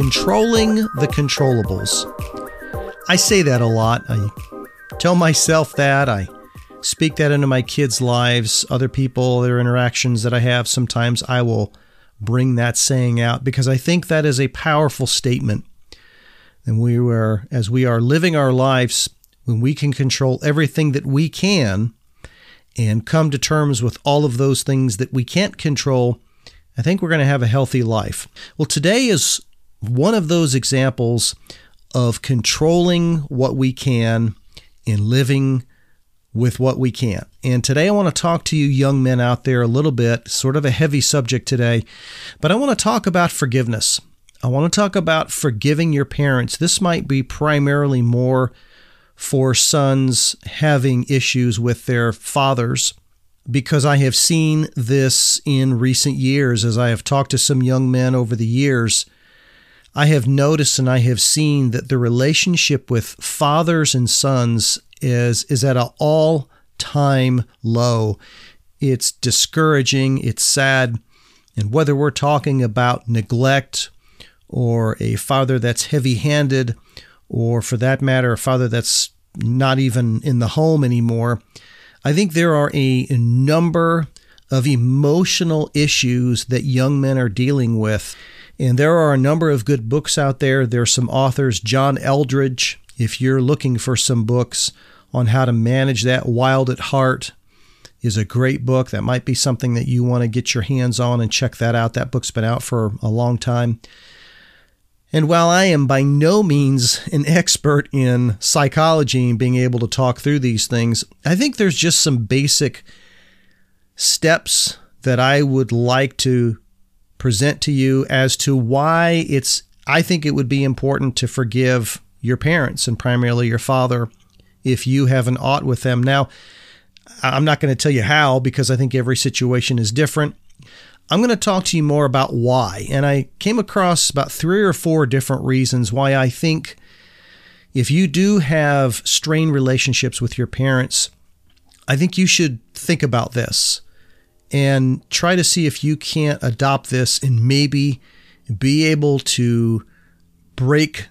Controlling the controllables. I say that a lot. I tell myself that. I speak that into my kids' lives, other people, their interactions that I have. Sometimes I will bring that saying out because I think that is a powerful statement. And we were, as we are living our lives, when we can control everything that we can and come to terms with all of those things that we can't control, I think we're going to have a healthy life. Well, today is one of those examples of controlling what we can and living with what we can. And today I want to talk to you young men out there a little bit, sort of a heavy subject today, but I want to talk about forgiveness. I want to talk about forgiving your parents. This might be primarily more for sons having issues with their fathers because I have seen this in recent years as I have talked to some young men over the years I have noticed and I have seen that the relationship with fathers and sons is is at an all time low. It's discouraging, it's sad. And whether we're talking about neglect or a father that's heavy handed, or for that matter, a father that's not even in the home anymore, I think there are a number of emotional issues that young men are dealing with. And there are a number of good books out there. There's some authors, John Eldredge, if you're looking for some books on how to manage that wild at heart is a great book. That might be something that you want to get your hands on and check that out. That book's been out for a long time. And while I am by no means an expert in psychology and being able to talk through these things, I think there's just some basic steps that I would like to present to you as to why it's I think it would be important to forgive your parents and primarily your father if you have an ought with them. Now, I'm not going to tell you how because I think every situation is different. I'm going to talk to you more about why. And I came across about three or four different reasons why I think if you do have strained relationships with your parents, I think you should think about this and try to see if you can't adopt this and maybe be able to break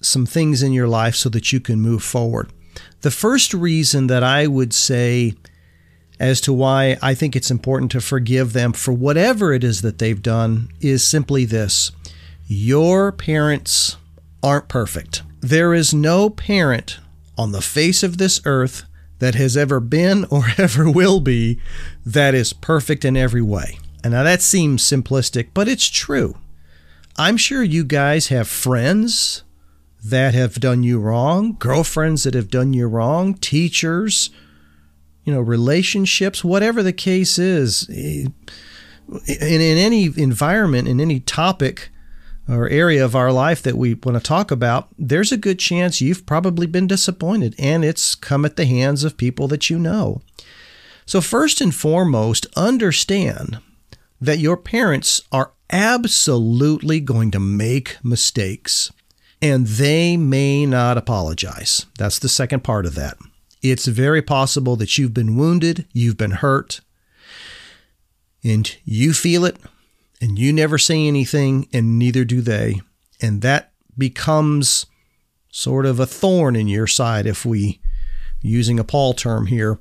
some things in your life so that you can move forward. The first reason that I would say as to why I think it's important to forgive them for whatever it is that they've done is simply this your parents aren't perfect. There is no parent on the face of this earth that has ever been or ever will be that is perfect in every way. And now that seems simplistic, but it's true. I'm sure you guys have friends that have done you wrong, girlfriends that have done you wrong, teachers, you know, relationships, whatever the case is. Eh, in, in any environment, in any topic, or area of our life that we want to talk about, there's a good chance you've probably been disappointed and it's come at the hands of people that you know. So, first and foremost, understand that your parents are absolutely going to make mistakes and they may not apologize. That's the second part of that. It's very possible that you've been wounded, you've been hurt, and you feel it, and you never say anything, and neither do they. And that becomes sort of a thorn in your side if we using a Paul term here,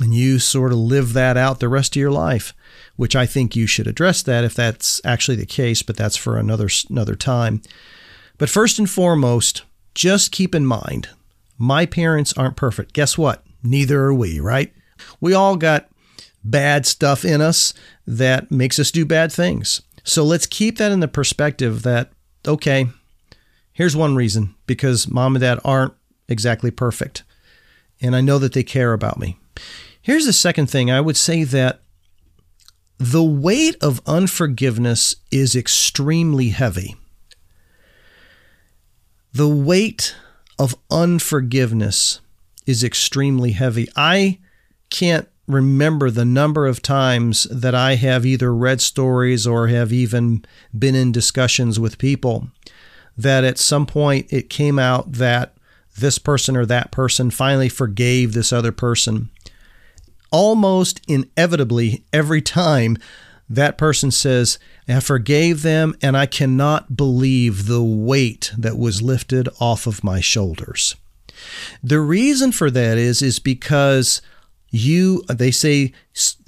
and you sort of live that out the rest of your life, which I think you should address that if that's actually the case, but that's for another another time. But first and foremost, just keep in mind, my parents aren't perfect. Guess what? Neither are we, right? We all got bad stuff in us that makes us do bad things. So let's keep that in the perspective that okay, here's one reason because mom and dad aren't exactly perfect. And I know that they care about me. Here's the second thing I would say that the weight of unforgiveness is extremely heavy. The weight of unforgiveness is extremely heavy. I can't remember the number of times that I have either read stories or have even been in discussions with people that at some point it came out that this person or that person finally forgave this other person. Almost inevitably, every time that person says, I forgave them and I cannot believe the weight that was lifted off of my shoulders. The reason for that is, is because you, they say,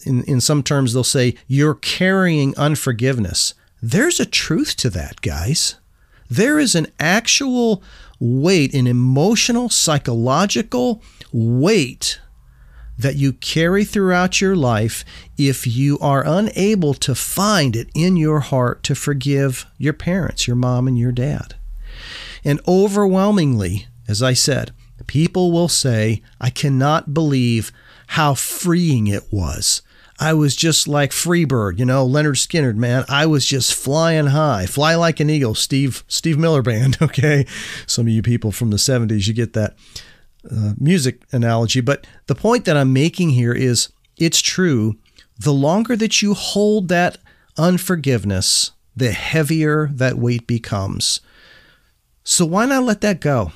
in, in some terms, they'll say, you're carrying unforgiveness. There's a truth to that, guys. There is an actual weight, an emotional, psychological weight that you carry throughout your life if you are unable to find it in your heart to forgive your parents, your mom and your dad. And overwhelmingly, as I said, people will say, I cannot believe how freeing it was I was just like Freebird, you know, Lynyrd Skynyrd, man. I was just flying high, fly like an eagle. Steve Steve Miller Band, okay. Some of you people from the '70s, you get that uh, music analogy. But the point that I'm making here is, it's true. The longer that you hold that unforgiveness, the heavier that weight becomes. So why not let that go?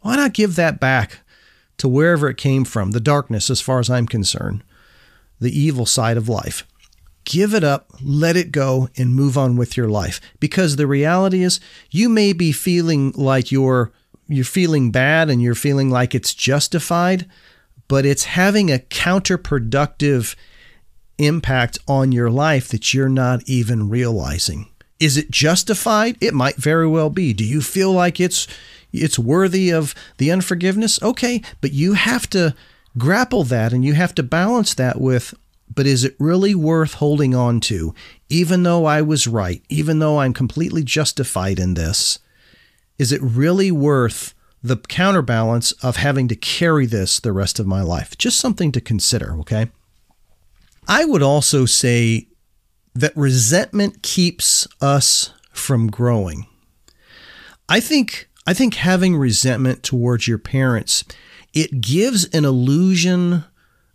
Why not give that back to wherever it came from, the darkness, as far as I'm concerned? the evil side of life. Give it up, let it go, and move on with your life. Because the reality is, you may be feeling like you're you're feeling bad and you're feeling like it's justified, but it's having a counterproductive impact on your life that you're not even realizing. Is it justified? It might very well be. Do you feel like it's it's worthy of the unforgiveness? Okay, but you have to grapple that and you have to balance that with but is it really worth holding on to? Even though I was right even though I'm completely justified in this is it really worth the counterbalance of having to carry this the rest of my life? Just something to consider okay? I would also say that resentment keeps us from growing. I think I think having resentment towards your parents it gives an illusion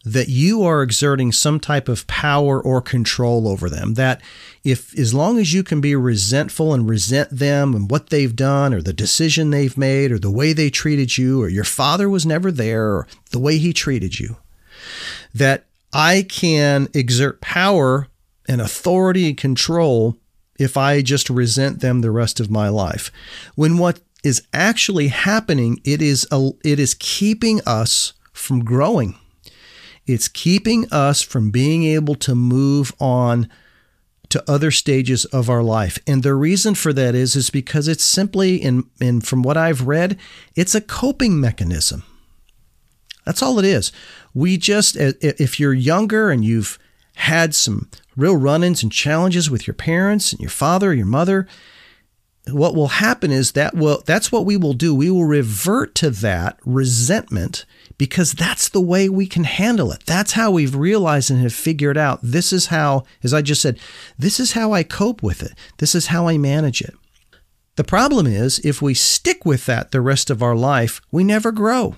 that you are exerting some type of power or control over them. That if, as long as you can be resentful and resent them and what they've done or the decision they've made or the way they treated you or your father was never there or the way he treated you, that I can exert power and authority and control if I just resent them the rest of my life. When what is actually happening, it is a, it is keeping us from growing. It's keeping us from being able to move on to other stages of our life. And the reason for that is is because it's simply in and from what I've read, it's a coping mechanism. That's all it is. We just if you're younger and you've had some real run-ins and challenges with your parents and your father your mother, what will happen is that will that's what we will do. We will revert to that resentment because that's the way we can handle it. That's how we've realized and have figured out this is how, as I just said, this is how I cope with it. This is how I manage it. The problem is if we stick with that the rest of our life, we never grow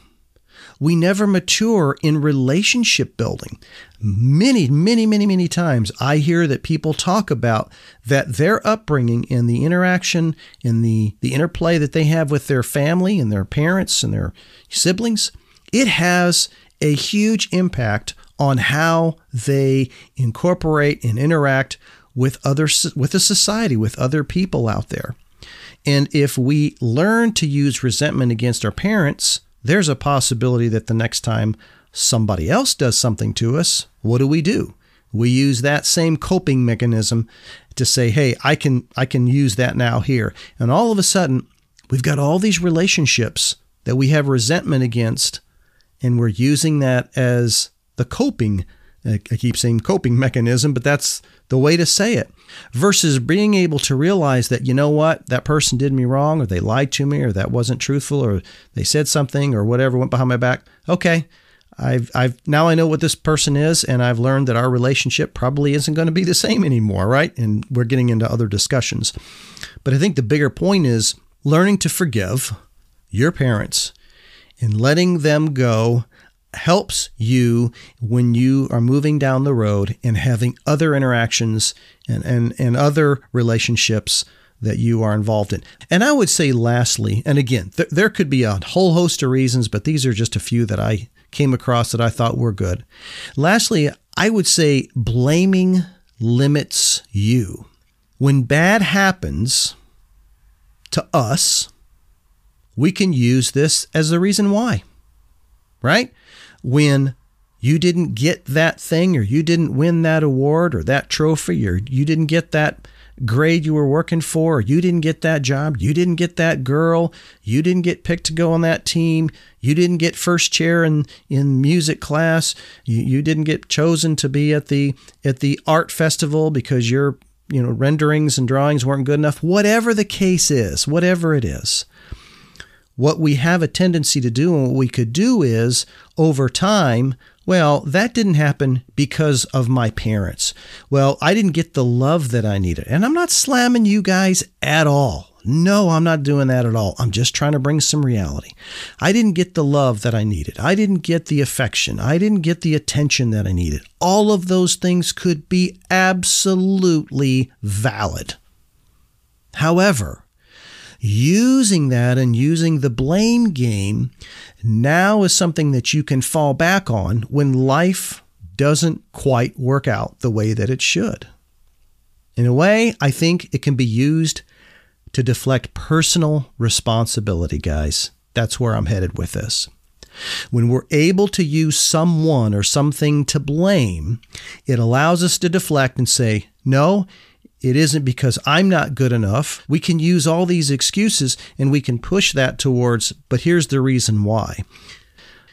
we never mature in relationship building. Many, many, many, many times I hear that people talk about that their upbringing and the interaction and the, the interplay that they have with their family and their parents and their siblings, it has a huge impact on how they incorporate and interact with other with the society, with other people out there. And if we learn to use resentment against our parents, there's a possibility that the next time somebody else does something to us, what do we do? We use that same coping mechanism to say, "Hey, I can I can use that now here." And all of a sudden, we've got all these relationships that we have resentment against and we're using that as the coping I keep saying coping mechanism, but that's the way to say it. Versus being able to realize that, you know what, that person did me wrong, or they lied to me, or that wasn't truthful, or they said something, or whatever went behind my back. Okay, I've, I've now I know what this person is, and I've learned that our relationship probably isn't going to be the same anymore, right? And we're getting into other discussions. But I think the bigger point is learning to forgive your parents and letting them go helps you when you are moving down the road and having other interactions and, and, and other relationships that you are involved in. And I would say, lastly, and again, th- there could be a whole host of reasons, but these are just a few that I came across that I thought were good. Lastly, I would say blaming limits you. When bad happens to us, we can use this as the reason why, right? When you didn't get that thing or you didn't win that award or that trophy or you didn't get that grade you were working for, or you didn't get that job, you didn't get that girl, you didn't get picked to go on that team, you didn't get first chair in, in music class, you, you didn't get chosen to be at the at the art festival because your you know renderings and drawings weren't good enough. Whatever the case is, whatever it is. What we have a tendency to do and what we could do is over time well, that didn't happen because of my parents. Well, I didn't get the love that I needed. And I'm not slamming you guys at all. No, I'm not doing that at all. I'm just trying to bring some reality. I didn't get the love that I needed. I didn't get the affection. I didn't get the attention that I needed. All of those things could be absolutely valid. However, using that and using the blame game now is something that you can fall back on when life doesn't quite work out the way that it should. In a way, I think it can be used to deflect personal responsibility, guys. That's where I'm headed with this. When we're able to use someone or something to blame, it allows us to deflect and say, no, it isn't because I'm not good enough. We can use all these excuses and we can push that towards, but here's the reason why.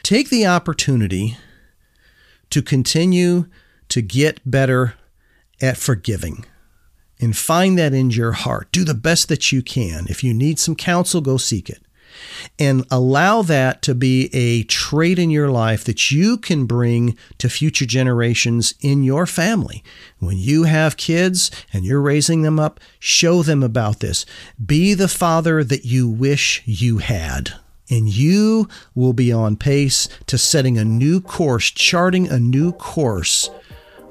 Take the opportunity to continue to get better at forgiving and find that in your heart. Do the best that you can. If you need some counsel, go seek it and allow that to be a trait in your life that you can bring to future generations in your family. When you have kids and you're raising them up, show them about this. Be the father that you wish you had. And you will be on pace to setting a new course, charting a new course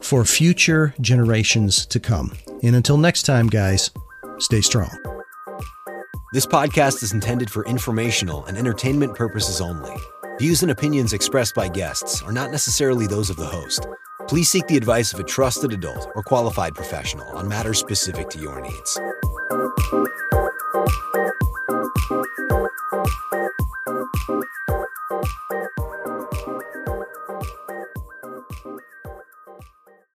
for future generations to come. And until next time, guys, stay strong. This podcast is intended for informational and entertainment purposes only. Views and opinions expressed by guests are not necessarily those of the host. Please seek the advice of a trusted adult or qualified professional on matters specific to your needs.